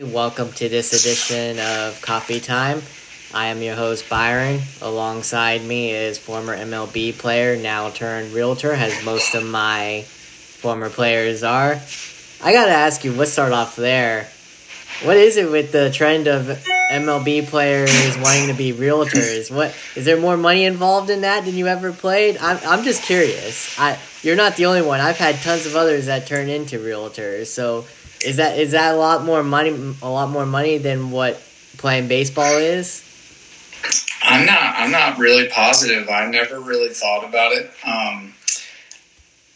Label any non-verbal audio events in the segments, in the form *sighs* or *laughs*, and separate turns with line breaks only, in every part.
Welcome to this edition of Coffee Time. I am your host Byron. Alongside me is former MLB player, now turned realtor, as most of my former players are. I gotta ask you, let's start off there. What is it with the trend of MLB players wanting to be realtors? What is there more money involved in that than you ever played? I'm I'm just curious. I you're not the only one. I've had tons of others that turn into realtors. So is that is that a lot more money? A lot more money than what playing baseball is?
I'm not. I'm not really positive. I never really thought about it. Um,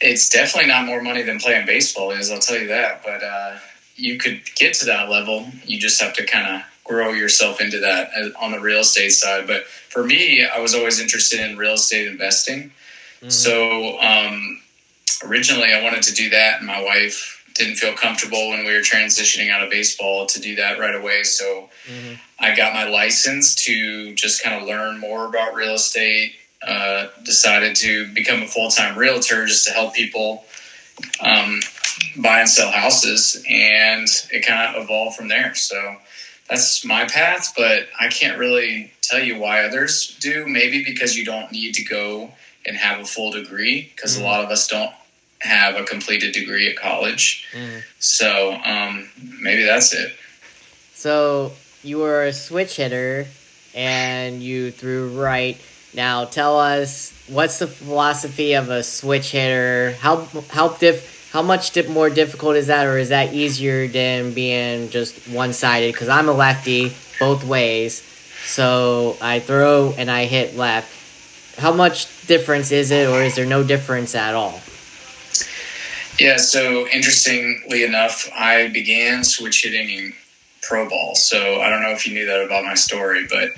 it's definitely not more money than playing baseball is. I'll tell you that. But uh, you could get to that level. You just have to kind of grow yourself into that uh, on the real estate side. But for me, I was always interested in real estate investing. Mm-hmm. So um, originally, I wanted to do that, and my wife didn't feel comfortable when we were transitioning out of baseball to do that right away. So mm-hmm. I got my license to just kind of learn more about real estate. Uh, decided to become a full time realtor just to help people um, buy and sell houses, and it kind of evolved from there. So that's my path, but I can't really tell you why others do. Maybe because you don't need to go and have a full degree, because mm-hmm. a lot of us don't have a completed degree at college. Mm. So um, maybe that's it.
So you were a switch hitter and you threw right. Now tell us what's the philosophy of a switch hitter? How how diff how much dip more difficult is that, or is that easier than being just one sided? Because I'm a lefty both ways, so I throw and I hit left. How much difference is it, or is there no difference at all?
Yeah, so interestingly enough, I began switch hitting in pro ball. So I don't know if you knew that about my story, but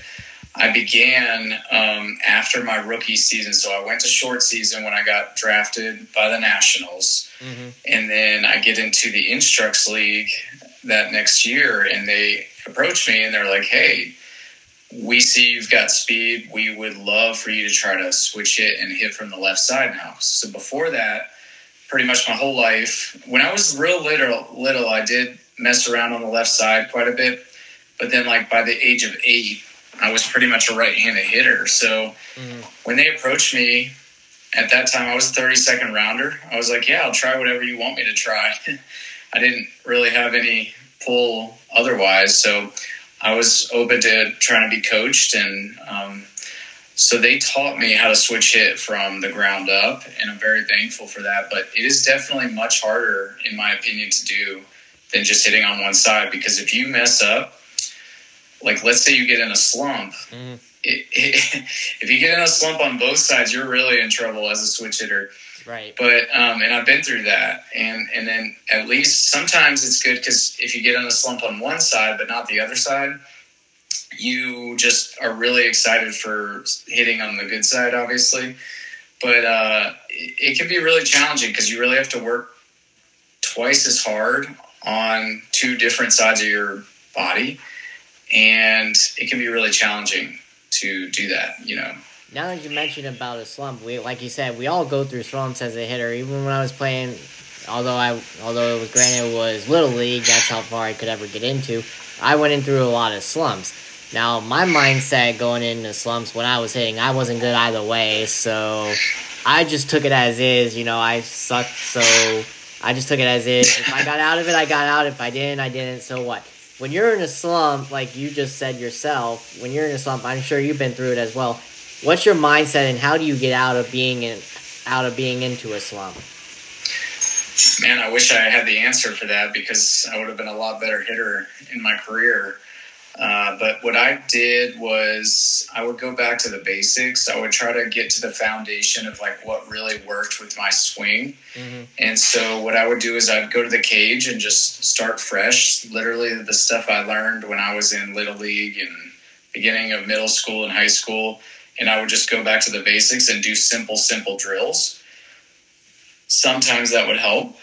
I began um, after my rookie season. So I went to short season when I got drafted by the Nationals. Mm-hmm. And then I get into the Instructs League that next year, and they approach me and they're like, hey, we see you've got speed. We would love for you to try to switch it and hit from the left side now. So before that, pretty much my whole life. When I was real little, little, I did mess around on the left side quite a bit, but then like by the age of eight, I was pretty much a right-handed hitter. So mm. when they approached me at that time, I was a 30 second rounder. I was like, yeah, I'll try whatever you want me to try. *laughs* I didn't really have any pull otherwise, so I was open to trying to be coached and. Um, so they taught me how to switch hit from the ground up, and I'm very thankful for that. But it is definitely much harder, in my opinion, to do than just hitting on one side because if you mess up, like let's say you get in a slump, mm. it, it, *laughs* if you get in a slump on both sides, you're really in trouble as a switch hitter.
Right.
But um, and I've been through that, and and then at least sometimes it's good because if you get in a slump on one side but not the other side you just are really excited for hitting on the good side, obviously. But uh, it, can be really challenging because you really have to work twice as hard on two different sides of your body. And it can be really challenging to do that, you know.
Now that you mentioned about a slump, we like you said, we all go through slumps as a hitter. Even when I was playing, although I although it was granted it was little league, that's how far I could ever get into. I went in through a lot of slumps. Now, my mindset going into slumps when I was hitting, I wasn't good either way, so I just took it as is. You know, I sucked, so I just took it as is. If I got out of it, I got out. If I didn't, I didn't. So what? When you're in a slump, like you just said yourself, when you're in a slump, I'm sure you've been through it as well. What's your mindset, and how do you get out of being in, out of being into a slump?
Man, I wish I had the answer for that because I would have been a lot better hitter in my career. Uh, but what I did was I would go back to the basics. I would try to get to the foundation of like what really worked with my swing. Mm-hmm. And so what I would do is I'd go to the cage and just start fresh. Literally the stuff I learned when I was in little league and beginning of middle school and high school. And I would just go back to the basics and do simple, simple drills. Sometimes that would help.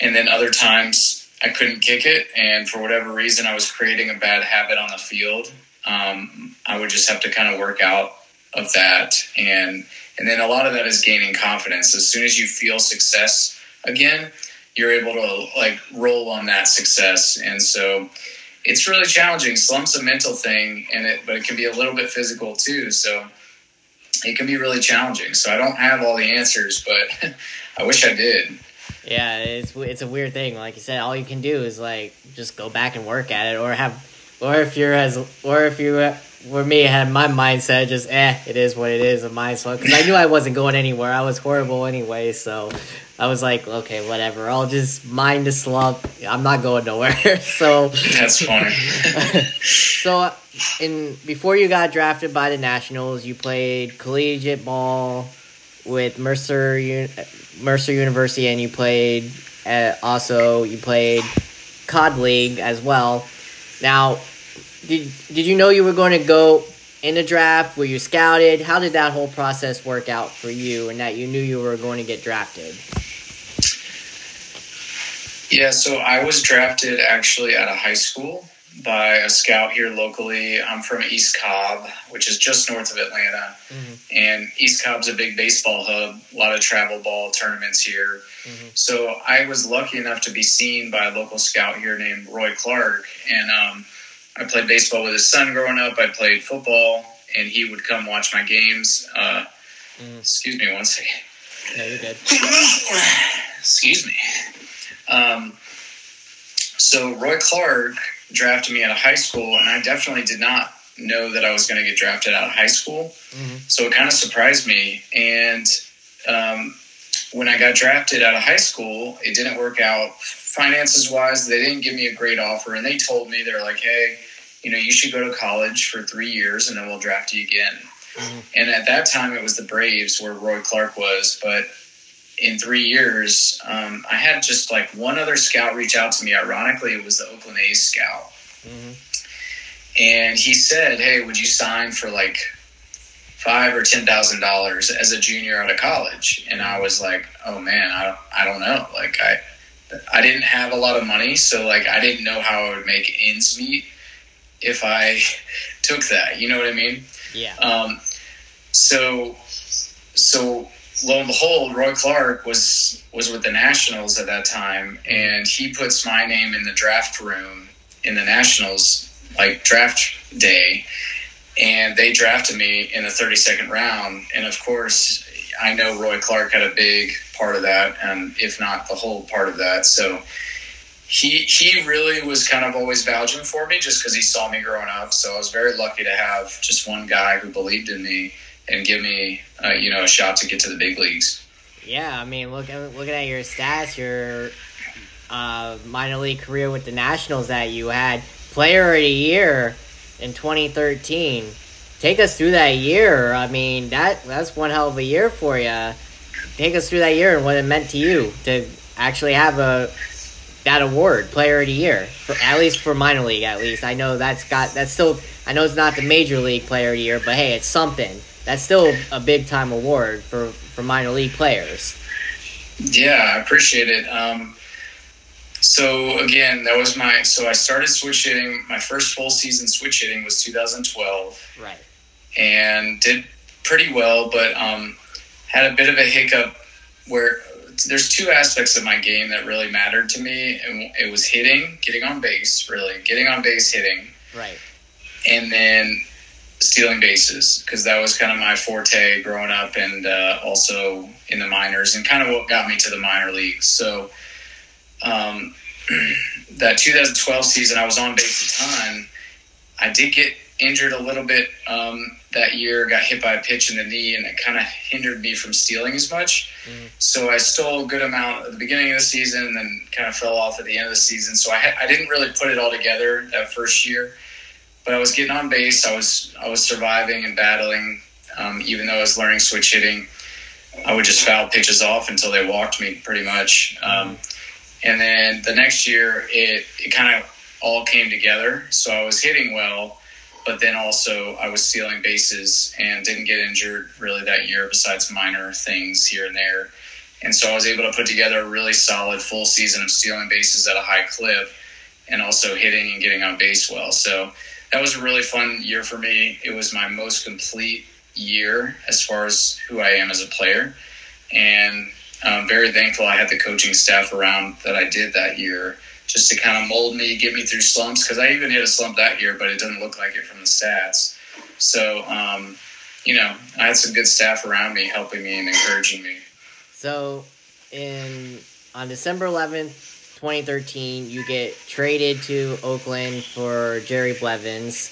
And then other times I couldn't kick it, and for whatever reason, I was creating a bad habit on the field. Um, I would just have to kind of work out of that, and and then a lot of that is gaining confidence. As soon as you feel success again, you're able to like roll on that success, and so it's really challenging. Slump's a mental thing, and it but it can be a little bit physical too. So it can be really challenging. So I don't have all the answers, but *laughs* I wish I did.
Yeah, it's it's a weird thing. Like you said, all you can do is like just go back and work at it, or have, or if you're as, or if you for me, had my mindset just eh, it is what it is, a mindset because I knew I wasn't going anywhere. I was horrible anyway, so I was like, okay, whatever. I'll just mind the slump. I'm not going nowhere. *laughs* so
that's funny. *laughs*
so, in before you got drafted by the Nationals, you played collegiate ball with Mercer Mercer University, and you played uh, also you played COD League as well. Now, did did you know you were going to go in the draft? Were you scouted? How did that whole process work out for you, and that you knew you were going to get drafted?
Yeah, so I was drafted actually at a high school by a scout here locally. I'm from East Cobb, which is just north of Atlanta. Mm-hmm. And East Cobb's a big baseball hub, a lot of travel ball tournaments here. Mm-hmm. So I was lucky enough to be seen by a local scout here named Roy Clark. And um, I played baseball with his son growing up. I played football, and he would come watch my games. Uh, mm. Excuse me one second.
No, you're good.
excuse me. Um, so Roy Clark drafted me out of high school, and I definitely did not know that I was going to get drafted out of high school. Mm-hmm. So it kind of surprised me. And um, when I got drafted out of high school, it didn't work out finances wise. They didn't give me a great offer, and they told me they're like, "Hey, you know, you should go to college for three years, and then we'll draft you again." Mm-hmm. And at that time, it was the Braves where Roy Clark was, but in three years, um, I had just like one other scout reach out to me. Ironically, it was the Oakland A's scout. Mm-hmm. And he said, Hey, would you sign for like five or ten thousand dollars as a junior out of college? And I was like, Oh man, I don't, I don't know. Like I, I didn't have a lot of money, so like I didn't know how I would make ends meet if I *laughs* took that. You know what I mean?
Yeah.
Um, so, so lo and behold, Roy Clark was was with the Nationals at that time, and he puts my name in the draft room in the Nationals like draft day, and they drafted me in the 32nd round. And of course, I know Roy Clark had a big part of that, and if not the whole part of that. So he he really was kind of always vouching for me just because he saw me growing up. So I was very lucky to have just one guy who believed in me and give me, uh, you know, a shot to get to the big leagues.
Yeah, I mean, look, looking at your stats, your uh, minor league career with the Nationals that you had, Player of the Year in 2013. Take us through that year. I mean, that that's one hell of a year for you. Take us through that year and what it meant to you to actually have a that award, Player of the Year, for at least for minor league. At least I know that's got that's still. I know it's not the major league Player of the Year, but hey, it's something that's still a big time award for for minor league players.
Yeah, I appreciate it. Um, so again, that was my so I started switch hitting. My first full season switch hitting was 2012.
Right.
And did pretty well, but um, had a bit of a hiccup where there's two aspects of my game that really mattered to me, and it was hitting, getting on base, really getting on base, hitting.
Right.
And then stealing bases because that was kind of my forte growing up and uh, also in the minors and kind of what got me to the minor leagues. So um, *clears throat* that 2012 season, I was on base a ton. I did get injured a little bit um, that year, got hit by a pitch in the knee, and it kind of hindered me from stealing as much. Mm-hmm. So I stole a good amount at the beginning of the season and then kind of fell off at the end of the season. So I, ha- I didn't really put it all together that first year but I was getting on base. I was I was surviving and battling, um, even though I was learning switch hitting. I would just foul pitches off until they walked me, pretty much. Um, and then the next year, it it kind of all came together. So I was hitting well, but then also I was stealing bases and didn't get injured really that year, besides minor things here and there. And so I was able to put together a really solid full season of stealing bases at a high clip, and also hitting and getting on base well. So that was a really fun year for me. It was my most complete year as far as who I am as a player, and I'm very thankful I had the coaching staff around that I did that year just to kind of mold me, get me through slumps. Because I even hit a slump that year, but it doesn't look like it from the stats. So, um, you know, I had some good staff around me helping me and encouraging me.
So, in on December 11th, 2013, you get traded to Oakland for Jerry Blevins,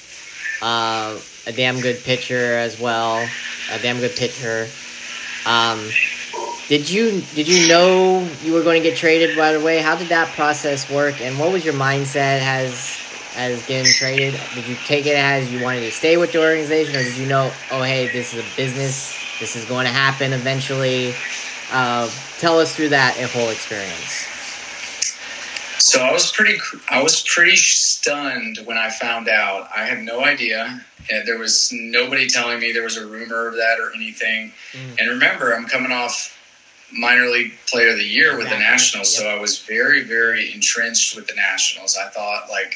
uh, a damn good pitcher as well, a damn good pitcher. Um, did you did you know you were going to get traded right away? How did that process work, and what was your mindset as as getting traded? Did you take it as you wanted to stay with the organization, or did you know, oh hey, this is a business, this is going to happen eventually? Uh, tell us through that whole experience.
So I was pretty, I was pretty stunned when I found out. I had no idea. There was nobody telling me there was a rumor of that or anything. Mm. And remember, I'm coming off minor league player of the year with the Nationals, so I was very, very entrenched with the Nationals. I thought like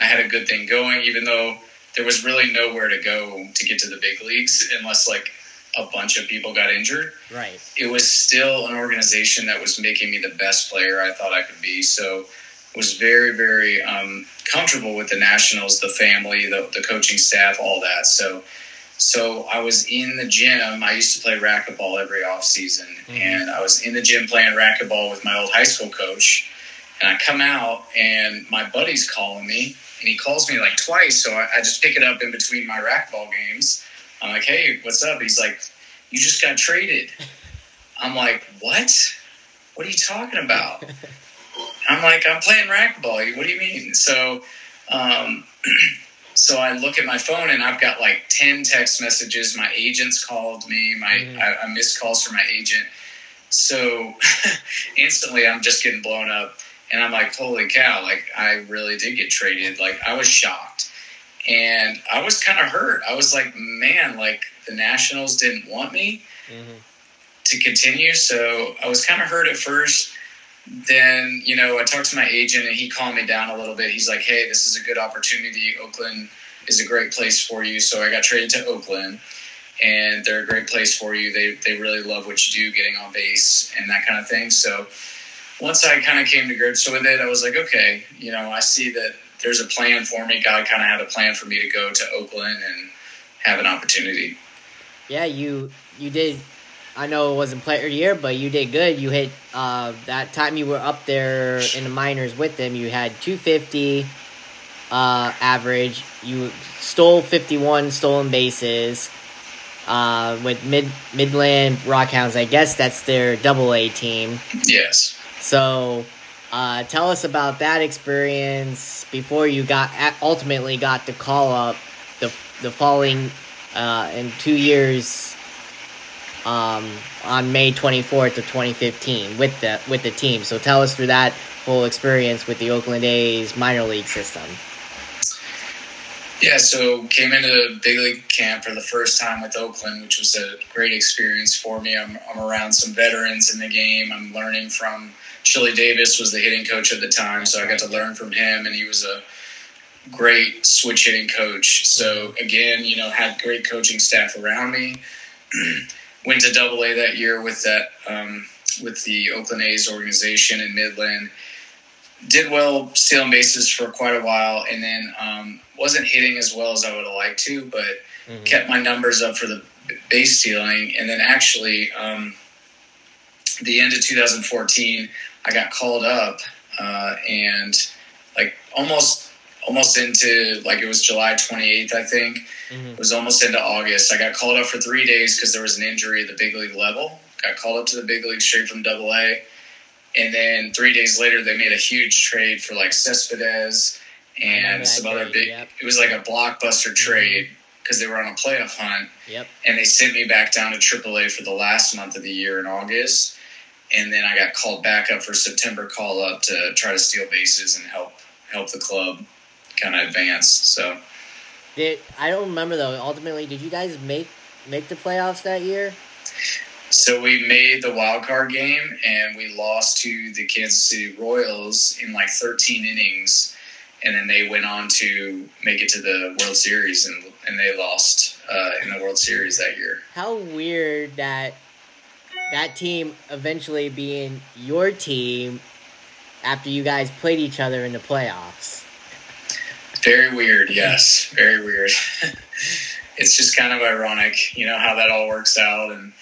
I had a good thing going, even though there was really nowhere to go to get to the big leagues unless like a bunch of people got injured.
Right.
It was still an organization that was making me the best player I thought I could be. So was very, very um, comfortable with the Nationals, the family, the, the coaching staff, all that. So, so I was in the gym. I used to play racquetball every off season, mm-hmm. and I was in the gym playing racquetball with my old high school coach. And I come out, and my buddy's calling me, and he calls me like twice. So I, I just pick it up in between my racquetball games. I'm like, "Hey, what's up?" He's like, "You just got traded." *laughs* I'm like, "What? What are you talking about?" *laughs* I'm like, I'm playing racquetball. What do you mean? So, um, *clears throat* so I look at my phone and I've got like 10 text messages. My agent's called me. My mm-hmm. I, I missed calls from my agent. So *laughs* instantly I'm just getting blown up. And I'm like, holy cow, like I really did get traded. Like I was shocked. And I was kind of hurt. I was like, man, like the Nationals didn't want me mm-hmm. to continue. So I was kind of hurt at first then you know I talked to my agent and he calmed me down a little bit. He's like, "Hey, this is a good opportunity. Oakland is a great place for you." So I got traded to Oakland, and they're a great place for you. They they really love what you do, getting on base and that kind of thing. So once I kind of came to grips with it, I was like, okay, you know, I see that there's a plan for me. God kind of had a plan for me to go to Oakland and have an opportunity.
Yeah, you you did I know it wasn't player year, but you did good. You hit uh, that time you were up there in the minors with them. You had 250 uh, average. You stole 51 stolen bases uh, with Mid Midland Rockhounds. I guess that's their Double A team.
Yes.
So, uh, tell us about that experience before you got ultimately got the call up the the following uh, in two years um, on May 24th of 2015 with the with the team. So tell us through that whole experience with the Oakland A's minor league system.
Yeah, so came into the big league camp for the first time with Oakland, which was a great experience for me. I'm, I'm around some veterans in the game. I'm learning from Chili Davis was the hitting coach at the time, so I got to learn from him, and he was a great switch hitting coach. So again, you know, had great coaching staff around me. *clears throat* went to Double A that year with that um, with the Oakland A's organization in Midland. Did well stealing bases for quite a while, and then um, wasn't hitting as well as I would have liked to, but mm-hmm. kept my numbers up for the base stealing. And then actually, um, the end of 2014, I got called up, uh, and like almost almost into like it was July 28th, I think. Mm-hmm. It was almost into August. I got called up for three days because there was an injury at the big league level. Got called up to the big league straight from Double A, and then three days later they made a huge trade for like Cespedes and some other big. Yep. It was like a blockbuster mm-hmm. trade because they were on a playoff hunt.
Yep.
And they sent me back down to AAA for the last month of the year in August. And then I got called back up for September call up to try to steal bases and help help the club kind of advanced. So,
did I don't remember though. Ultimately, did you guys make make the playoffs that year?
So we made the wild card game and we lost to the Kansas City Royals in like 13 innings, and then they went on to make it to the World Series and and they lost uh, in the World Series that year.
How weird that that team eventually being your team after you guys played each other in the playoffs.
Very weird, yes, very weird. *laughs* it's just kind of ironic, you know, how that all works out. And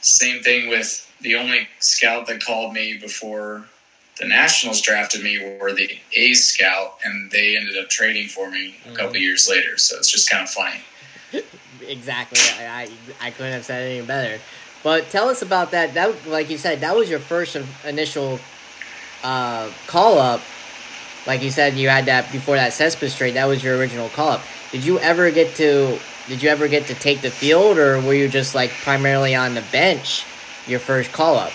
same thing with the only scout that called me before the Nationals drafted me were the A's scout, and they ended up trading for me a couple mm-hmm. years later. So it's just kind of funny. *laughs*
exactly. I, I, I couldn't have said anything better. But tell us about that. That, like you said, that was your first initial uh, call up. Like you said, you had that before that Cespedes trade. That was your original call up. Did you ever get to? Did you ever get to take the field, or were you just like primarily on the bench? Your first call up.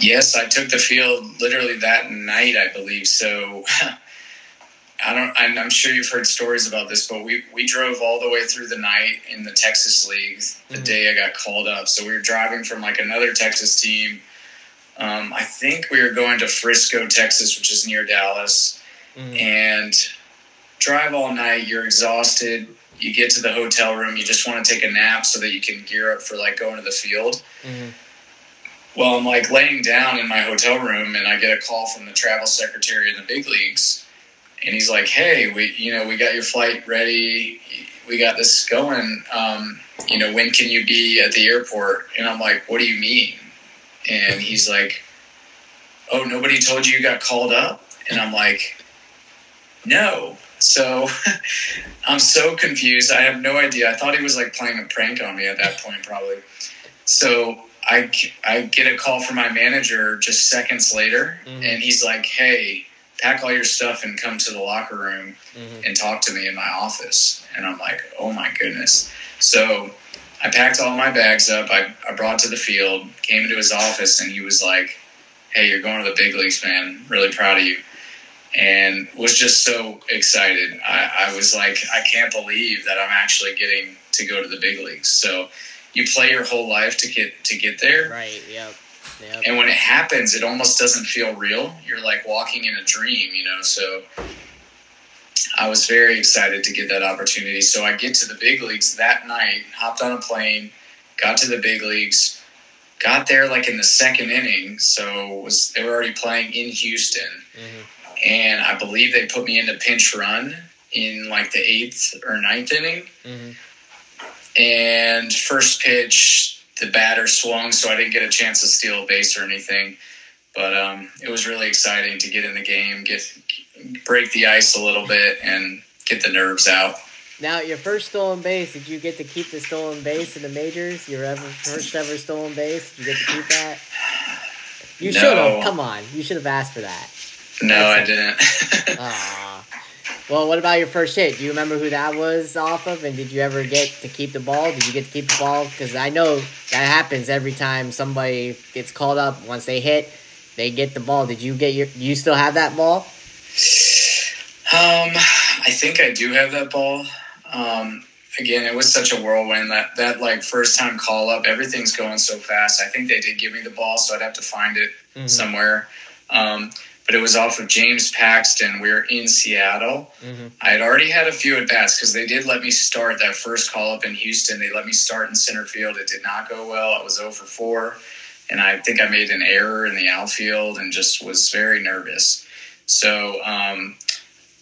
Yes, I took the field literally that night, I believe. So *laughs* I don't. I'm, I'm, sure you've heard stories about this, but we we drove all the way through the night in the Texas League the mm-hmm. day I got called up. So we were driving from like another Texas team. Um, I think we were going to Frisco, Texas, which is near Dallas, mm-hmm. and drive all night. You're exhausted. You get to the hotel room. You just want to take a nap so that you can gear up for like going to the field. Mm-hmm well, I'm like laying down in my hotel room, and I get a call from the travel secretary in the big leagues, and he's like, "Hey, we, you know, we got your flight ready. We got this going. Um, you know, when can you be at the airport?" And I'm like, "What do you mean?" And he's like, "Oh, nobody told you you got called up?" And I'm like, "No." So *laughs* I'm so confused. I have no idea. I thought he was like playing a prank on me at that point, probably. So I, I get a call from my manager just seconds later, mm-hmm. and he's like, "Hey, pack all your stuff and come to the locker room mm-hmm. and talk to me in my office." And I'm like, "Oh my goodness!" So I packed all my bags up. I, I brought to the field, came into his office, and he was like, "Hey, you're going to the big leagues, man. Really proud of you." And was just so excited. I, I was like, I can't believe that I'm actually getting to go to the big leagues. So you play your whole life to get to get there.
Right. Yep. Yep.
And when it happens, it almost doesn't feel real. You're like walking in a dream, you know. So I was very excited to get that opportunity. So I get to the big leagues that night, hopped on a plane, got to the big leagues, got there like in the second inning. So was they were already playing in Houston, mm-hmm. and I believe they put me into pinch run in like the eighth or ninth inning. Mm-hmm and first pitch, the batter swung, so I didn't get a chance to steal a base or anything. But um, it was really exciting to get in the game, get break the ice a little bit, and get the nerves out.
Now, your first stolen base, did you get to keep the stolen base in the majors? Your ever first ever stolen base, did you get to keep that? You no. should have. Come on, you should have asked for that.
No, That's I didn't. *laughs*
Well, what about your first hit? Do you remember who that was off of? And did you ever get to keep the ball? Did you get to keep the ball? Because I know that happens every time somebody gets called up. Once they hit, they get the ball. Did you get your? Do you still have that ball?
Um, I think I do have that ball. Um, again, it was such a whirlwind that that like first time call up. Everything's going so fast. I think they did give me the ball, so I'd have to find it mm-hmm. somewhere. Um, but it was off of James Paxton. We were in Seattle. Mm-hmm. I had already had a few at bats because they did let me start that first call up in Houston. They let me start in center field. It did not go well. I was 0 for 4. And I think I made an error in the outfield and just was very nervous. So um,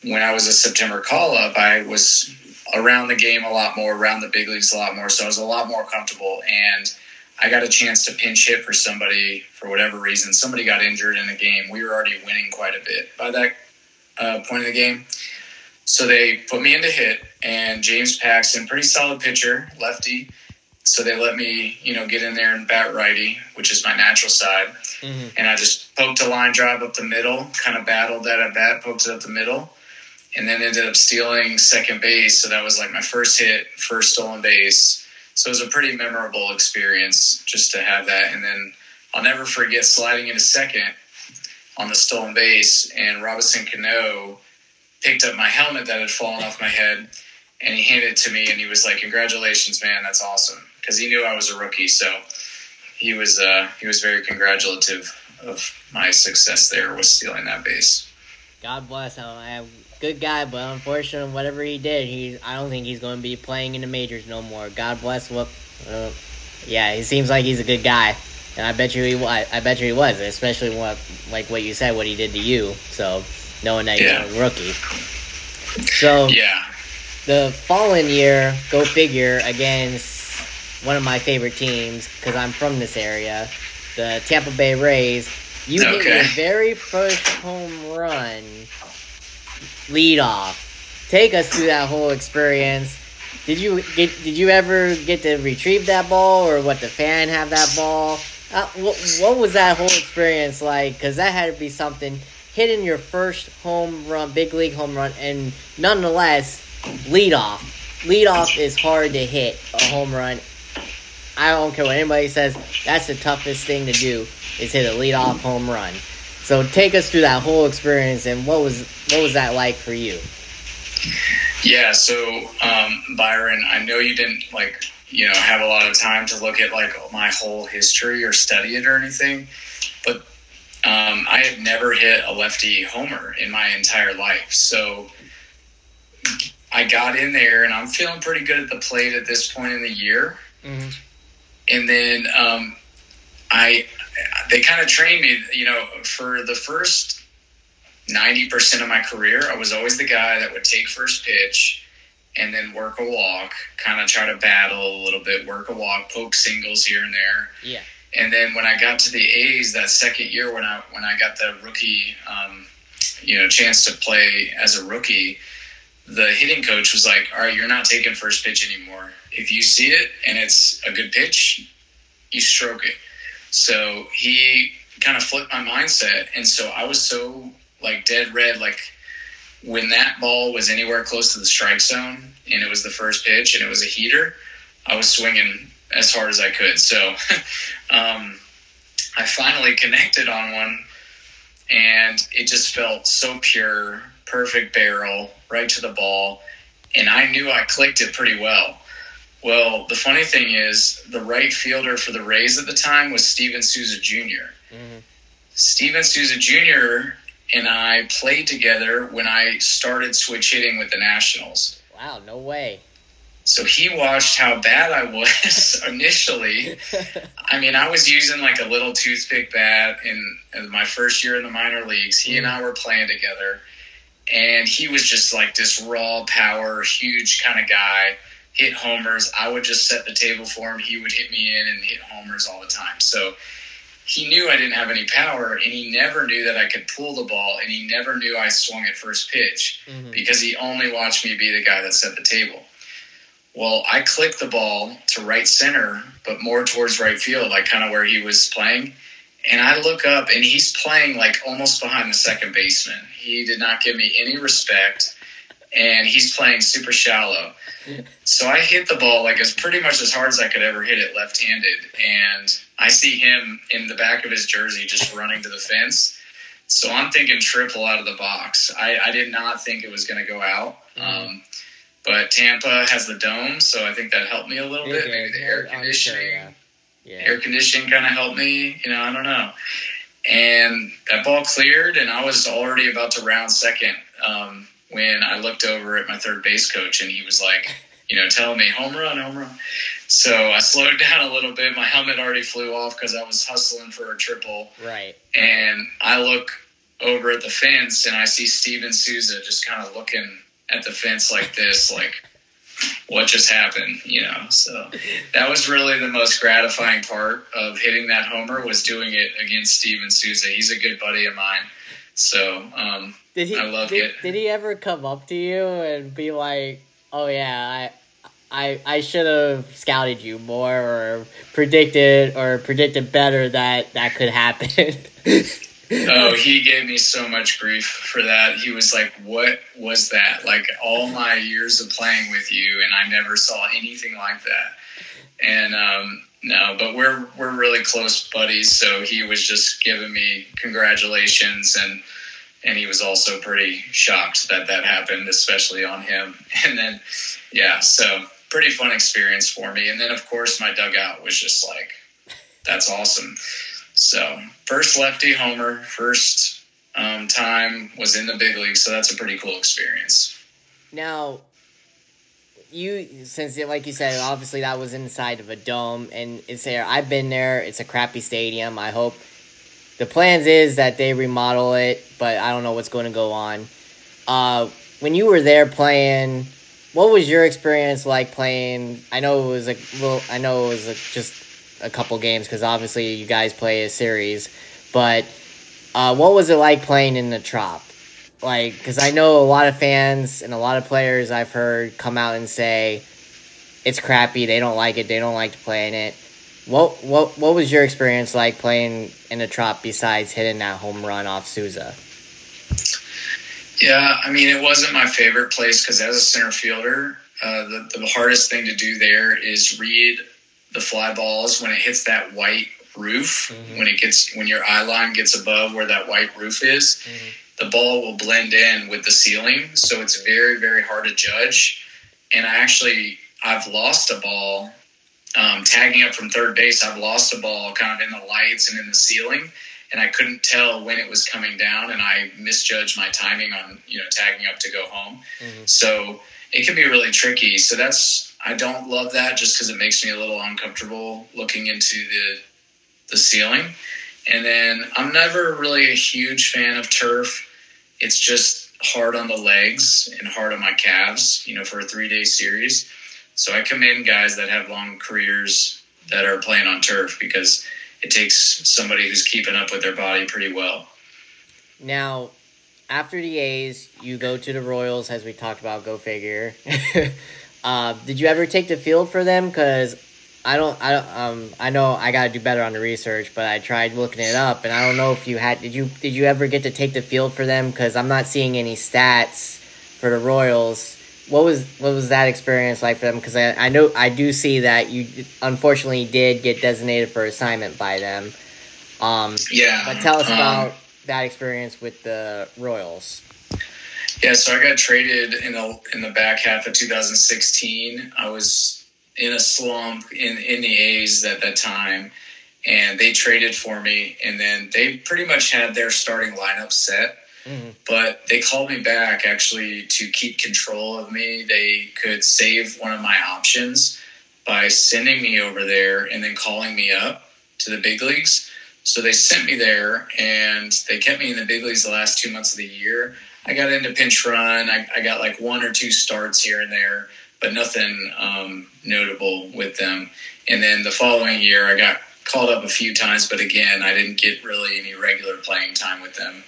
when I was a September call up, I was around the game a lot more, around the big leagues a lot more. So I was a lot more comfortable. And I got a chance to pinch hit for somebody for whatever reason. Somebody got injured in a game. We were already winning quite a bit by that uh, point of the game. So they put me into hit, and James Paxton, pretty solid pitcher, lefty. So they let me, you know, get in there and bat righty, which is my natural side. Mm-hmm. And I just poked a line drive up the middle, kind of battled that at bat, poked it up the middle, and then ended up stealing second base. So that was like my first hit, first stolen base so it was a pretty memorable experience just to have that. And then I'll never forget sliding into second on the stolen base, and Robinson Cano picked up my helmet that had fallen off my head, and he handed it to me, and he was like, "Congratulations, man! That's awesome!" Because he knew I was a rookie, so he was uh, he was very congratulative of my success there with stealing that base.
God bless him good guy, but unfortunately, whatever he did, he I don't think he's going to be playing in the majors no more. God bless what. Uh, yeah, he seems like he's a good guy. and I bet you he I, I bet you he was, especially what like what you said, what he did to you. So knowing that
Yeah.
you're a rookie. So
Yeah.
the following year, go figure against one of my favorite teams because I'm from this area, the Tampa Bay Rays. You hit your very first home run lead off. Take us through that whole experience. Did you get? Did you ever get to retrieve that ball, or what? The fan have that ball? Uh, what, what was that whole experience like? Because that had to be something. Hitting your first home run, big league home run, and nonetheless, lead off. Lead off is hard to hit a home run. I don't care what anybody says. That's the toughest thing to do is hit a lead off home run. So take us through that whole experience and what was what was that like for you?
Yeah, so um, Byron, I know you didn't like you know have a lot of time to look at like my whole history or study it or anything, but um, I had never hit a lefty homer in my entire life. So I got in there and I'm feeling pretty good at the plate at this point in the year.
Mm-hmm.
And then um, I they kind of trained me. You know, for the first ninety percent of my career, I was always the guy that would take first pitch and then work a walk, kind of try to battle a little bit, work a walk, poke singles here and there.
Yeah.
And then when I got to the A's that second year, when I when I got the rookie, um, you know, chance to play as a rookie, the hitting coach was like, "All right, you're not taking first pitch anymore. If you see it and it's a good pitch, you stroke it." So he kind of flipped my mindset, and so I was so like dead red, like when that ball was anywhere close to the strike zone and it was the first pitch and it was a heater, I was swinging as hard as I could. So *laughs* um, I finally connected on one, and it just felt so pure, perfect barrel, right to the ball, and I knew I clicked it pretty well. Well, the funny thing is, the right fielder for the Rays at the time was Steven Souza Jr.
Mhm.
Steven Souza Jr. and I played together when I started switch hitting with the Nationals.
Wow, no way.
So he watched how bad I was *laughs* initially. *laughs* I mean, I was using like a little toothpick bat in, in my first year in the minor leagues. He and I were playing together, and he was just like this raw power, huge kind of guy. Hit homers. I would just set the table for him. He would hit me in and hit homers all the time. So he knew I didn't have any power, and he never knew that I could pull the ball, and he never knew I swung at first pitch
Mhm.
because he only watched me be the guy that set the table. Well, I clicked the ball to right center, but more towards right field, like kind of where he was playing. And I look up, and he's playing like almost behind the second baseman. He did not give me any respect, and he's playing super shallow. So I hit the ball like as pretty much as hard as I could ever hit it left handed. And I see him in the back of his jersey just running to the fence. So I'm thinking triple out of the box. I, I did not think it was going to go out. Um, but Tampa has the dome, so I think that helped me a little bit. Maybe the air
sure,
conditioning
yeah. Yeah.
air conditioning kind of helped me. You know, I don't know. And that ball cleared, and I was already about to round second um, when I looked over at my third base coach, and he was like, you know, telling me home run, home run. So I *laughs* slowed down a little bit. My helmet already flew off because I was hustling for a triple,
Right.
and I look over at the fence, and I see Steven Souza just kind of looking at the fence like this, like what just happened, you know. So that was really the most gratifying part of hitting that homer was doing it against Steven Souza. He's a good buddy of mine. So um,
Did he?
I love
did,
it.
did he ever come up to you and be like, "Oh yeah, I, I, I should have scouted you more, or predicted, or predicted better that that could happen"? *laughs*
oh, *laughs* he gave me so much grief for that. He was like, "What was that? Like all my years of playing with you, and I never saw anything like that." And um, no, but we're we're really close buddies. So he was just giving me congratulations, and and he was also pretty shocked that that happened, especially on him. *laughs* And then, yeah, so pretty fun experience for me. And then, of course, my dugout was just like, that's awesome. So first lefty homer, first um, time was in the big league, so that's a pretty cool experience.
Now, you since like you said, obviously that was inside of a dome, and it's there. I've been there. It's a crappy stadium. I hope the plans is that they remodel it, but I don't know what's going to go on. Uh, when you were there playing, what was your experience like playing? I know it was a little. I know it was a, just a couple games because obviously you guys play a series, but uh, what was it like playing in the Trop? Like, because I know a lot of fans and a lot of players I've heard come out and say it's crappy. They don't like it. They don't like to play in it. What what what was your experience like playing in the Trop besides hitting that home run off Souza?
Yeah, I mean, it wasn't my favorite place because as a center fielder, uh, the, the hardest thing to do there is read the fly balls when it hits that white roof. Mm-hmm. When it gets when your eye line gets above where that white roof is, mm-hmm. the ball will blend in with the ceiling, so it's very very hard to judge. And I actually I've lost a ball um, tagging up from third base, I've lost a ball kind of in the lights and in the ceiling, and I couldn't tell when it was coming down, and I misjudged my timing on you know tagging up to go home. Mm-hmm. So it can be really tricky. So that's I don't love that just because it makes me a little uncomfortable looking into the the ceiling. And then I'm never really a huge fan of turf. It's just hard on the legs and hard on my calves, you know, for a three day series. So I commend guys that have long careers that are playing on turf because it takes somebody who's keeping up with their body pretty well.
Now, after the A's, you go to the Royals, as we talked about. Go figure. *laughs* uh, did you ever take the field for them? Because I don't, I don't, um, I know I got to do better on the research, but I tried looking it up, and I don't know if you had. Did you, did you ever get to take the field for them? Because I'm not seeing any stats for the Royals what was what was that experience like for them? Because I, I know I do see that you unfortunately did get designated for assignment by them. Um,
yeah.
But tell us um, about that experience with the Royals.
Yeah, so I got traded in the in the back half of 2016. I was in a slump in in the A's at that time, and they traded for me, and then they pretty much had their starting lineup set Mm-hmm. But they called me back actually to keep control of me. They could save one of my options by sending me over there and then calling me up to the big leagues. So they sent me there and they kept me in the big leagues the last two months of the year. I got into pinch run. I, I got like one or two starts here and there, but nothing um, notable with them. And then the following year, I got called up a few times, but again, I didn't get really any regular playing time with them.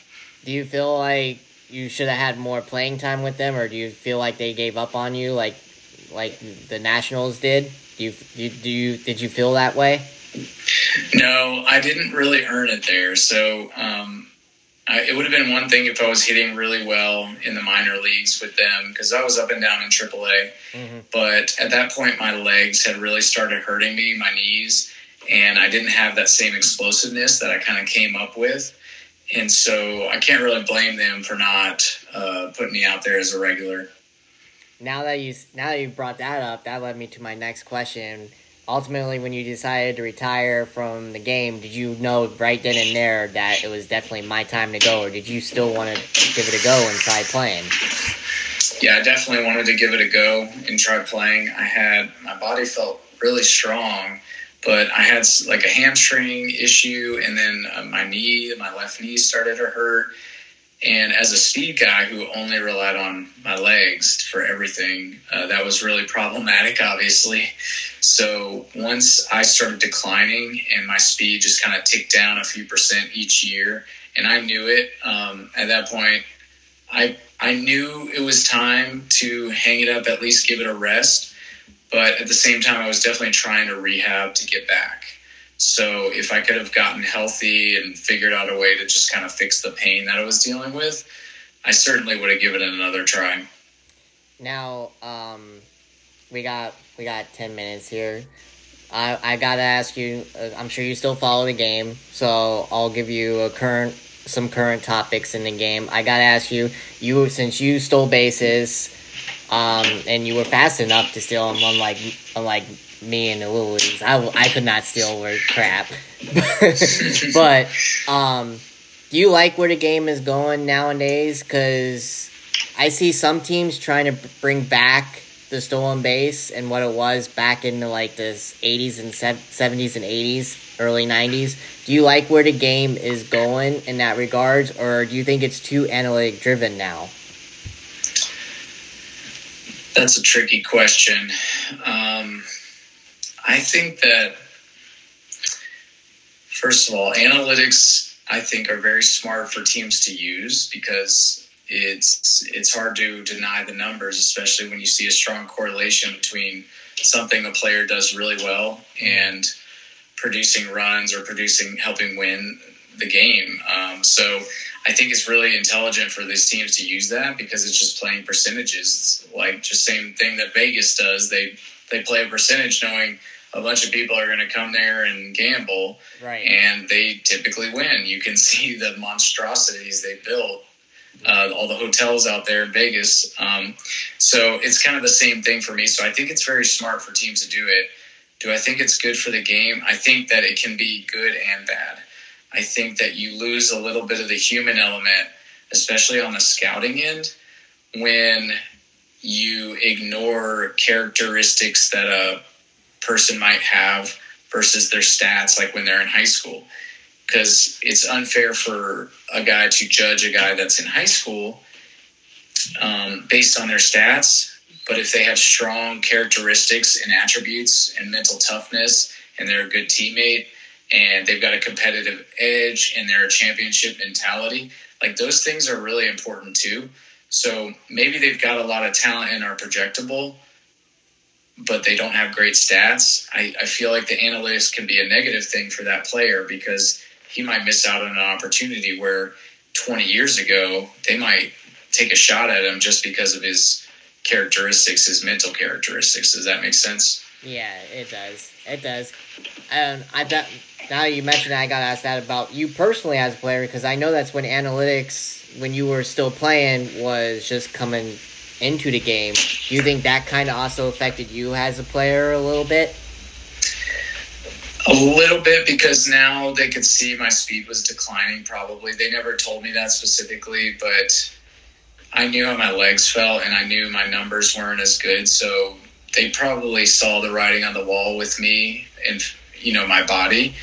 Do you feel like you should have had more playing time with them, or do you feel like they gave up on you, like like the Nationals did? Do you do you, do you did you feel that way?
No, I didn't really earn it there. So um, I, it would have been one thing if I was hitting really well in the minor leagues with them because I was up and down in AAA. Mm-hmm. But at that point, my legs had really started hurting me, my knees, and I didn't have that same explosiveness that I kind of came up with and so I can't really blame them for not uh, putting me out there as a regular.
Now that you now that you brought that up, that led me to my next question. Ultimately, when you decided to retire from the game, did you know right then and there that it was definitely my time to go, or did you still want to give it a go and try playing?
Yeah, I definitely wanted to give it a go and try playing. I had my body felt really strong but I had like a hamstring issue, and then uh, my knee, my left knee started to hurt. And as a speed guy who only relied on my legs for everything, uh, that was really problematic, obviously. So once I started declining and my speed just kind of ticked down a few percent each year, and I knew it um, at that point, I I knew it was time to hang it up, at least give it a rest. But at the same time, I was definitely trying to rehab to get back. So if I could have gotten healthy and figured out a way to just kind of fix the pain that I was dealing with, I certainly would have given it another try.
Now, um, we got we got ten minutes here. I I gotta ask you. Uh, I'm sure you still follow the game, so I'll give you a current some current topics in the game. I gotta ask you. You since you stole bases um, and you were fast enough to steal them, unlike unlike me and the little. I, I could not steal word crap. *laughs* but um, do you like where the game is going nowadays? Because I see some teams trying to bring back the stolen base and what it was back in the, like the 80s and 70s and 80s, early 90s. Do you like where the game is going in that regards, or do you think it's too analytic driven now?
That's a tricky question. Um, I think that first of all, analytics I think are very smart for teams to use because it's it's hard to deny the numbers, especially when you see a strong correlation between something a player does really well and producing runs or producing helping win the game. Um, so I think it's really intelligent for these teams to use that because it's just playing percentages. It's like just same thing that Vegas does. They they play a percentage knowing a bunch of people are going to come there and gamble,
right?
And they typically win. You can *laughs* see the monstrosities they built uh, all the hotels out there in Vegas. Um, so it's kind of the same thing for me. So I think it's very smart for teams to do it. Do I think it's good for the game? I think that it can be good and bad. I think that you lose a little bit of the human element, especially on the scouting end, when you ignore characteristics that a person might have versus their stats, like when they're in high school because it's unfair for a guy to judge a guy that's in high school um, based on their stats. But if they have strong characteristics and attributes and mental toughness, and they're a good teammate, and they've got a competitive edge, and they're a championship mentality, like those things are really important too. So maybe they've got a lot of talent and are projectable, but they don't have great stats. I, I feel like the analytics can be a negative thing for that player because he might miss out on an opportunity where 20 years ago they might take a shot at him just because of his characteristics, his mental characteristics. Does that make sense?
Yeah, it does. It does. Um, I bet now you mentioned that, I got asked that about you personally as a player because I know that's when analytics, when you were still playing, was just coming into the game. Do you think that kind of also affected you as a player a little bit?
A little bit because now they could see my speed was declining. Probably they never told me that specifically, but I knew how my legs felt and I knew my numbers weren't as good. So they probably saw the writing on the wall with me and you know my body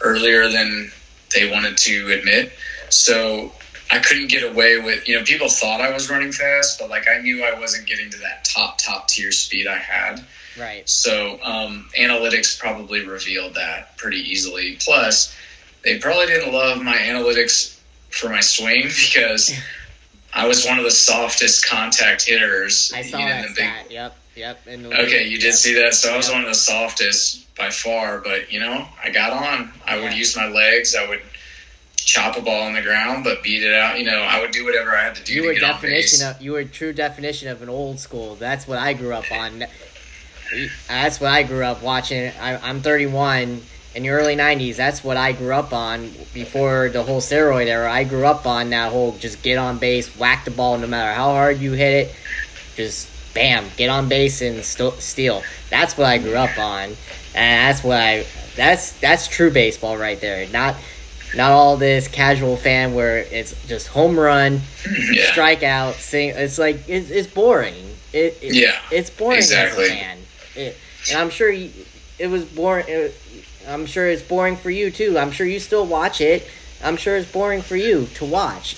earlier than they wanted to admit. So I couldn't get away with you know people thought I was running fast, but like I knew I wasn't getting to that top top tier speed I had.
Right.
So um, analytics probably revealed that pretty easily. Plus, they probably didn't love my analytics for my swing *laughs* because I was one of the softest contact hitters.
I saw that big... Yep. Yep.
okay, you did yep. see that. So I was yep. one of the softest by far, but you know, I got on. I yeah. would use my legs. I would chop a ball on the ground, but beat it out. You know, I would do whatever I had to do.
You
to
were definition of you were true definition of an old school. That's what I grew up on that's what I grew up watching. I, am 31 in the early 90s. That's what I grew up on before the whole steroid era. I grew up on that whole just get on base, whack the ball no matter how hard you hit it. Just bam, get on base and st- steal. That's what I grew up on, and that's what I. That's that's true baseball right there. Not not all this casual fan where it's just home run, *clears throat* yeah. strikeout, sing. It's like it's, it's boring. It, it,
yeah,
it's boring
exactly.
as a fan. It, and I'm sure you, it was boring. It, I'm sure it's boring for you too. I'm sure you still watch it. I'm sure it's boring for you to watch.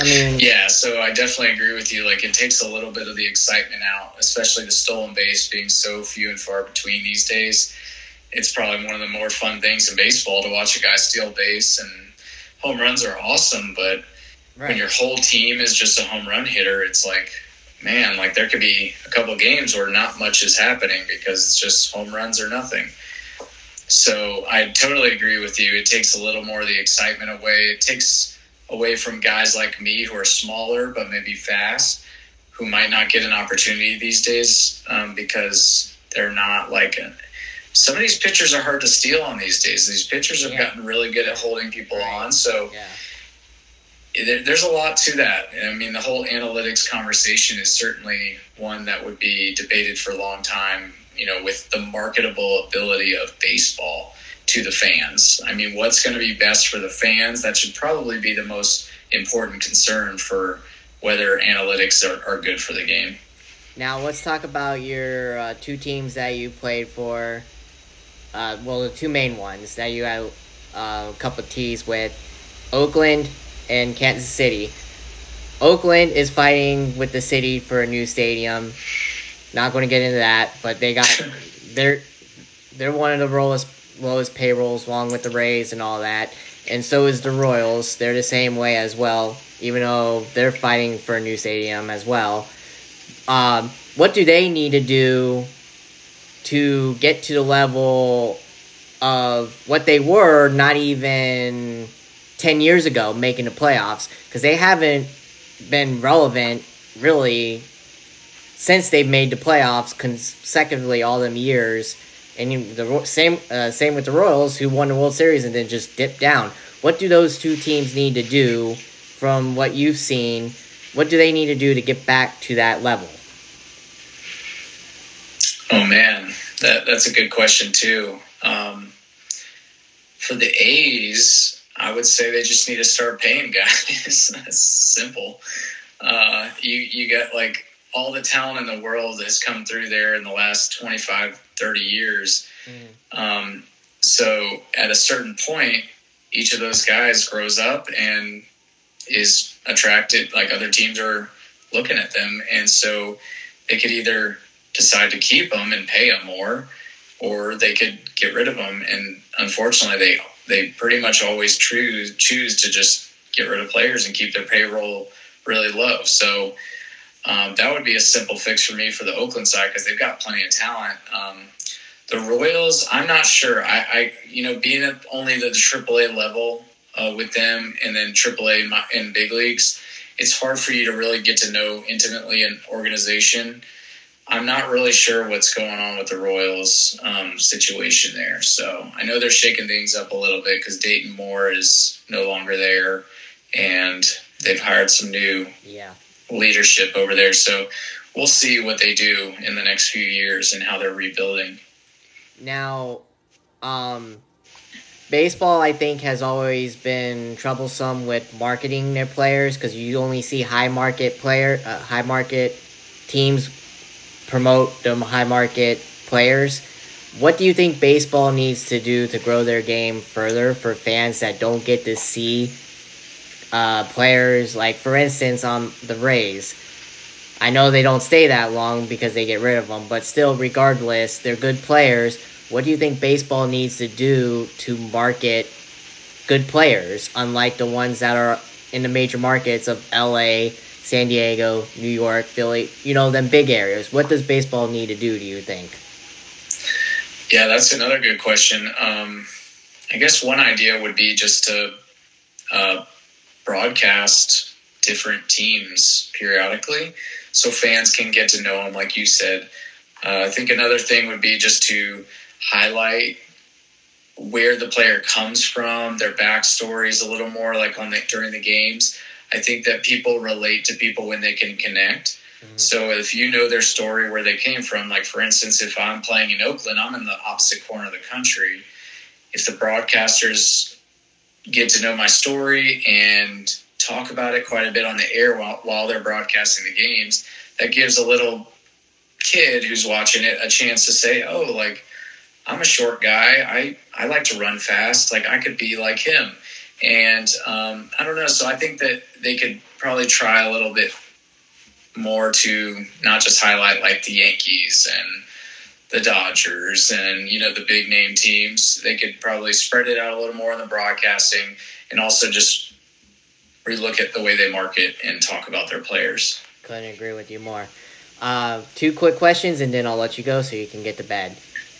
I mean,
yeah. So I definitely agree with you. Like, it takes a little bit of the excitement out, especially the stolen base being so few and far between these days. It's probably one of the more fun things in baseball to watch a guy steal base and home runs are awesome, but right. when your whole team is just a home run hitter, it's like man, like there could be a couple games where not much is happening because it's just home runs or nothing. So I totally agree with you. It takes a little more of the excitement away. It takes away from guys like me who are smaller but maybe fast, who might not get an opportunity these days um, because they're not like. A, some of these pitchers are hard to steal on these days. These pitchers have yeah. gotten really good at holding people on. So.
Yeah
there's a lot to that. I mean, the whole analytics conversation is certainly one that would be debated for a long time. You know, with the marketable ability of baseball to the fans. I mean, what's going to be best for the fans? That should probably be the most important concern for whether analytics are, are good for the game.
Now let's talk about your uh, two teams that you played for. Uh, well, the two main ones that you had uh, a couple of teas with, Oakland and Kansas City. Oakland is fighting with the city for a new stadium. Not going to get into that, but they got they're they're one of the lowest lowest payrolls along with the Rays and all that. And so is the Royals. They're the same way as well, even though they're fighting for a new stadium as well. Um, what do they need to do to get to the level of what they were not even 10 years ago making the playoffs? Because they haven't been relevant really since they've made the playoffs consecutively all them years. And the same uh, same with the Royals, who won the World Series and then just dipped down. What do those two teams need to do from what you've seen? What do they need to do to get back to that level?
Oh man, that that's a good question too. Um, for the A's, I would say they just need to start paying *laughs* guys. that's simple. Uh, you you got like all the talent in the world has come through there in the last 25, 30 years. Mm. Um, so at a certain point, each of those guys grows up and is attracted, like other teams are looking at them. And so they could either decide to keep them and pay them more, or they could get rid of them. And unfortunately, they they pretty much always choose choose to just get rid of players and keep their payroll really low. So um, that would be a simple fix for me for the Oakland side because they've got plenty of talent. Um, the Royals, I'm not sure. I, I you know, being at only the AAA level uh, with them and then AAA in, in big leagues, it's hard for you to really get to know intimately an organization. I'm not really sure what's going on with the Royals um, situation there. So I know they're shaking things up a little bit because Dayton Moore is no longer there, and they've hired some new
yeah.
leadership over there. So we'll see what they do in the next few years and how they're rebuilding.
Now, um, baseball, I think, has always been troublesome with marketing their players because you only see high market player, uh, high market teams promote them high market players. What do you think baseball needs to do to grow their game further for fans that don't get to see uh, players like, for instance, on the Rays? I know they don't stay that long because they get rid of them, but still, regardless, they're good players. What do you think baseball needs to do to market good players, unlike the ones that are in the major markets of LA, San Diego, New York, Philly, you know, them big areas? What does baseball need to do, do you think?
Yeah, that's another good question. Um, I guess one idea would be just to uh, broadcast different teams periodically so fans can get to know them, like you said. Uh, I think another thing would be just to highlight where the player comes from, their backstories a little more, like on the during the games. I think that people relate to people when they can connect. Mm-hmm. So if you know their story, where they came from, like for instance, if I'm playing in Oakland, I'm in the opposite corner of the country. If the broadcasters get to know my story and talk about it quite a bit on the air while, while they're broadcasting the games, that gives a little kid who's watching it a chance to say, "Oh, like I'm a short guy. I I like to run fast. Like I could be like him." And um, I don't know. So I think that they could probably try a little bit more to not just highlight like the Yankees and the Dodgers and you know the big name teams. They could probably spread it out a little more in the broadcasting and also just relook at the way they market and talk about their players.
Couldn't agree with you more. Uh, two quick questions and then I'll let you go so you can get to bed.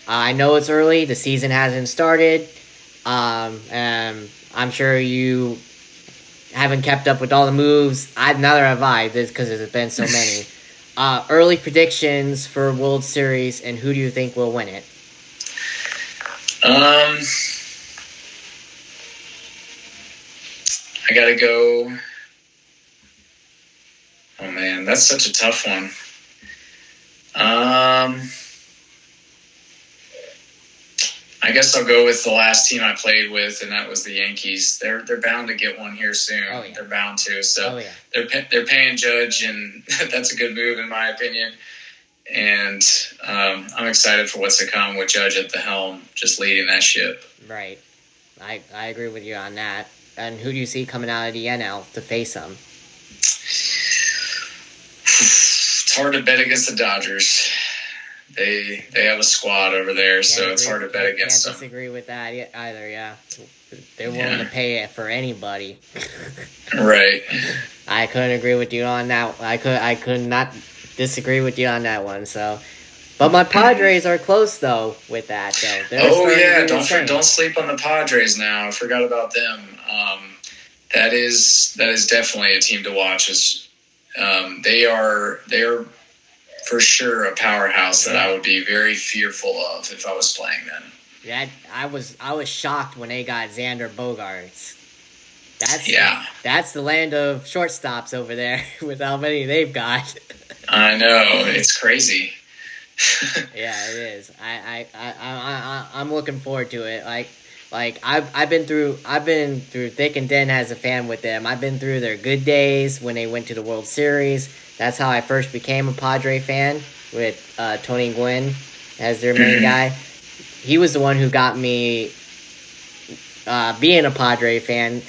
Uh, I know it's early; the season hasn't started. Um, and I'm sure you haven't kept up with all the moves. I neither have I, just because there's been so *laughs* many. Uh, early predictions for World Series, and who do you think will win it?
Um, I gotta go. Oh man, that's such a tough one. Um, I guess I'll go with the last team I played with, and that was the Yankees. They're they're bound to get one here soon.
Oh, yeah.
They're bound to. So
Oh yeah.
they're they're paying Judge, and *laughs* that's a good move in my opinion. And um, I'm excited for what's to come with Judge at the helm, just leading that ship.
Right. I I agree with you on that. And who do you see coming out of the NL to face them? *sighs*
It's hard to bet against the Dodgers. They they have a squad over there, so it's hard to bet against them.
disagree with that either. Yeah, they're willing
Yeah.
to pay it for anybody.
Right.
I couldn't agree with you on that. I could I could not disagree with you on that one. So, but my Padres are close though with that though. They're
oh yeah,
do
don't for, don't sleep on the Padres now. I forgot about them. Um, that is that is definitely a team to watch. Is um, they are they are for sure a powerhouse that I would be very fearful of if I was playing them.
That I was I was shocked when they got Xander Bogaerts. That's
Yeah,
That's the land of shortstops over there *laughs* with how many they've got. *laughs*
I know it's crazy. *laughs*
yeah, it is. I I I I, I I'm looking forward to it. Like like I've I've been through I've been through thick and thin as a fan with them. I've been through their good days when they went to the World Series. That's how I first became a Padre fan with uh, Tony Gwynn as their main *clears throat* guy. He was the one who got me uh, being a Padre fan.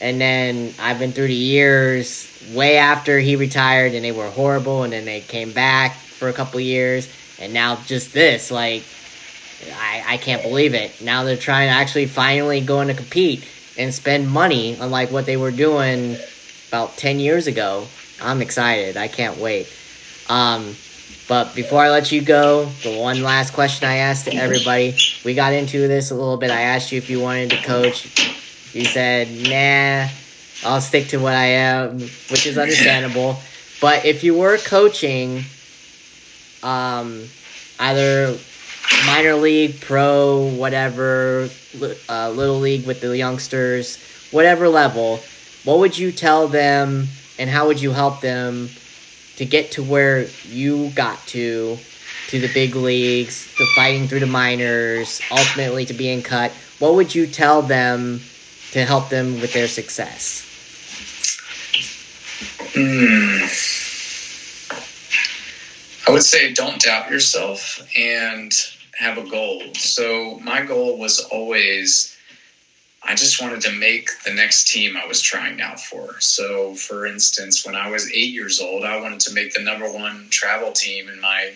And then I've been through the years way after he retired, and they were horrible. And then they came back for a couple years, and now just this, like, I, I can't believe it. Now they're trying to actually finally going to compete and spend money, unlike what they were doing about ten years ago. I'm excited. I can't wait. Um, but before I let you go, the one last question I asked to everybody, we got into this a little bit. I asked you if you wanted to coach. You said, nah, I'll stick to what I am, which is understandable. But if you were coaching, um, either minor league, pro, whatever, uh, little league with the youngsters, whatever level, what would you tell them and how would you help them to get to where you got to, to the big leagues, to fighting through the minors, ultimately to being cut? What would you tell them to help them with their success?
Hmm. I would say don't doubt yourself and have a goal. So my goal was always I just wanted to make the next team I was trying out for. So for instance, when I was 8 years old, I wanted to make the number 1 travel team in my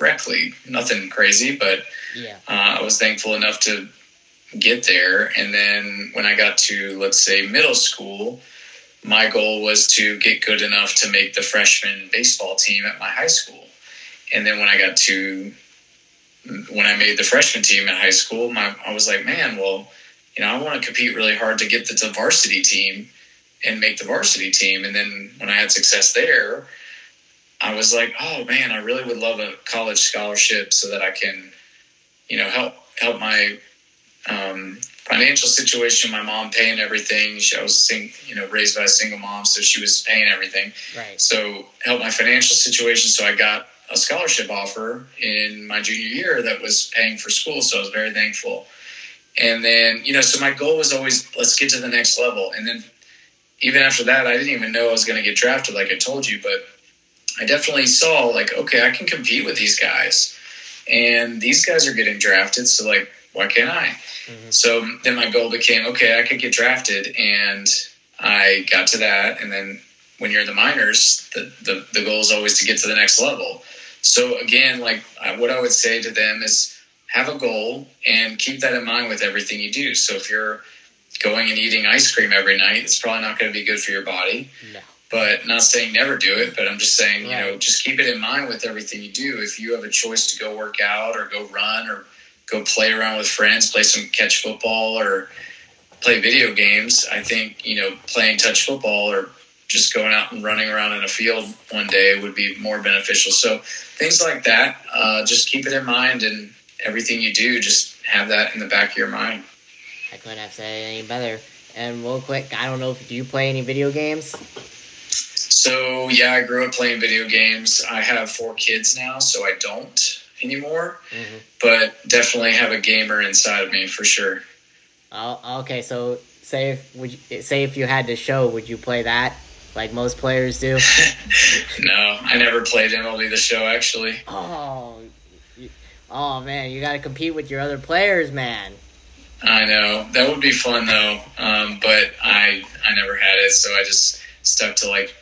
rec league. Nothing crazy, but
Yeah.
uh, I was thankful enough to get there. And then when I got to, let's say, middle school, my goal was to get good enough to make the freshman baseball team at my high school. And then when I got to, when I made the freshman team in high school, my, I was like, man, well, you know, I want to compete really hard to get to the varsity team and make the varsity team. And then when I had success there, I was like, oh man, I really would love a college scholarship so that I can, you know, help help my um, financial situation. My mom paying everything. She, I was sing, you know raised by a single mom, so she was paying everything.
Right.
So help my financial situation. So I got a scholarship offer in my junior year that was paying for school. So I was very thankful. And then you know, so my goal was always let's get to the next level. And then even after that, I didn't even know I was going to get drafted, like I told you, but I definitely saw like, okay, I can compete with these guys, and these guys are getting drafted. So like, why can't I?
Mhm.
So then my goal became, okay, I could get drafted, and I got to that. And then when you're in the minors, the the, the goal is always to get to the next level. So again, like I, what I would say to them is have a goal and keep that in mind with everything you do. So if you're going and eating ice cream every night, it's probably not going to be good for your body
No.
but not saying never do it but i'm just saying you know just keep it in mind with everything you do if you have a choice to go work out or go run or go play around with friends play some catch football or play video games i think you know playing touch football or just going out and running around in a field one day would be more beneficial so things like that uh, just keep it in mind and everything you do just have that in the back of your mind
I couldn't have said it any better. And real quick, I don't know if do you play any video games?
So yeah, I grew up playing video games. I have four kids now, so I don't. anymore, mm-hmm. but definitely have a gamer inside of me for sure.
Oh, okay. So say if would you, say if you had to show, would you play that like most players do? *laughs*
no, I never played MLB the Show actually.
Oh, oh man, you got to compete with your other players, man.
I know that would be fun though, um, but I I never had it, so I just stuck to like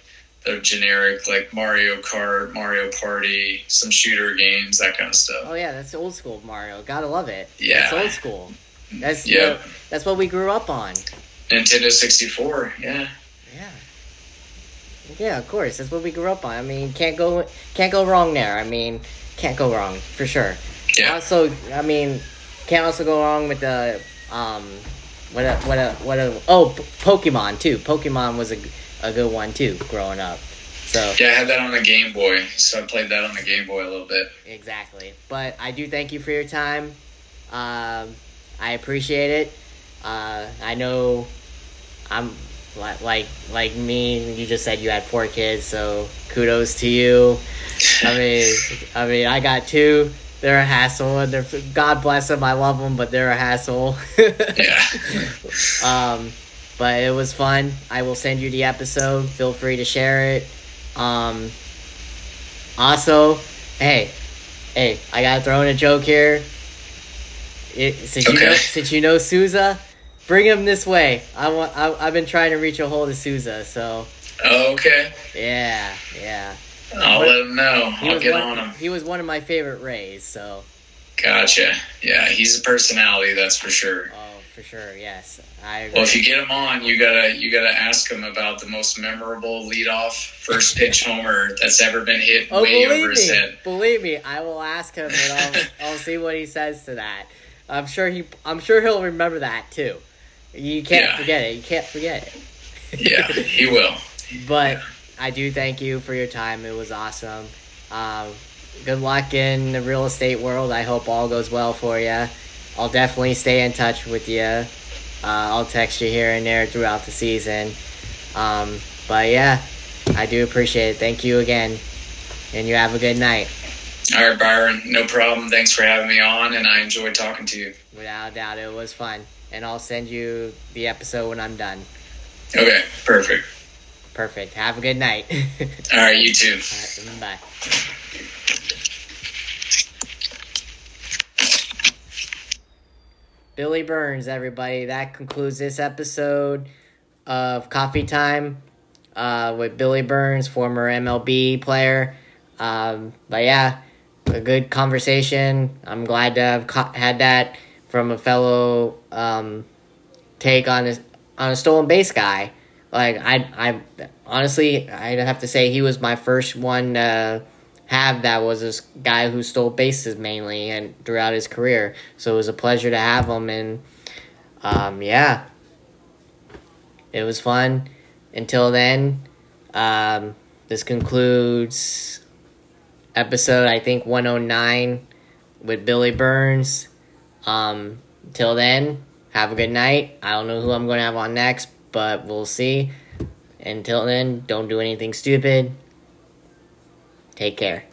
the generic like Mario Kart, Mario Party, some shooter games, that kind of stuff.
Oh yeah, that's old school Mario. Gotta love it.
Yeah,
that's old school. That's yeah. that's what we grew up on.
Nintendo sixty four. Yeah.
Yeah. Yeah, of course. That's what we grew up on. I mean, can't go can't go wrong there. I mean, can't go wrong for sure.
Yeah.
Also, I mean, can't also go wrong with the um, what a what a what a oh Pokemon too. Pokemon was a a good one too growing up. So
yeah, I had that on the Game Boy, so I played that on the Game Boy a little bit.
Exactly, but I do thank you for your time. Um, I appreciate it. Uh, I know I'm like like me. You just said you had four kids, so kudos to you. I mean, I mean, I got two. They're a hassle, and they're God bless them. I love them, but they're a hassle.
yeah. *laughs*
um, but it was fun. I will send you the episode. Feel free to share it. Um, also, hey, hey, I gotta throw in a joke here. It, since okay. you know, since you know Souza, bring him this way. I want. I, have been trying to reach a hold of Souza, so.
okay.
Yeah, yeah.
I'll let him know. I'll get
one,
on him.
He was one of my favorite Rays, so.
Gotcha. Yeah, he's a personality, that's for sure.
Oh, for sure. Yes, I. Agree.
Well, if you get him on, you gotta you gotta ask him about the most memorable leadoff first pitch *laughs* homer that's ever been hit oh, way over his
me.
head.
Believe me, I will ask him, and I'll *laughs* I'll see what he says to that. I'm sure he I'm sure he'll remember that too. You can't yeah. forget it. You can't forget
it. yeah, he will.
But yeah. I do thank you for your time. It was awesome. Um, good luck in the real estate world. I hope all goes well for you. I'll definitely stay in touch with you. Uh, I'll text you here and there throughout the season. Um, but yeah, I do appreciate it. Thank you again. And you have a good night.
All right, Byron. No problem. Thanks for having me on, and I enjoyed talking to you.
Without a doubt, it was fun. And I'll send you the episode when I'm done.
Okay, perfect.
Perfect. Have a good night. *laughs*
All right, you too.
Right, bye. Billy Burns, everybody. That concludes this episode of Coffee Time uh, with Billy Burns, former MLB player. Um, but yeah, a good conversation. I'm glad to have had that from a fellow um, take on a, on a stolen base guy. Like I, I honestly, I'd have to say he was my first one to have that was this guy who stole bases mainly and throughout his career. So it was a pleasure to have him, and um, yeah, it was fun. Until then, um, this concludes episode I think one oh nine with Billy Burns. Um, till then, have a good night. I don't know who I'm going to have on next, but we'll see. Until then, don't do anything stupid. Take care.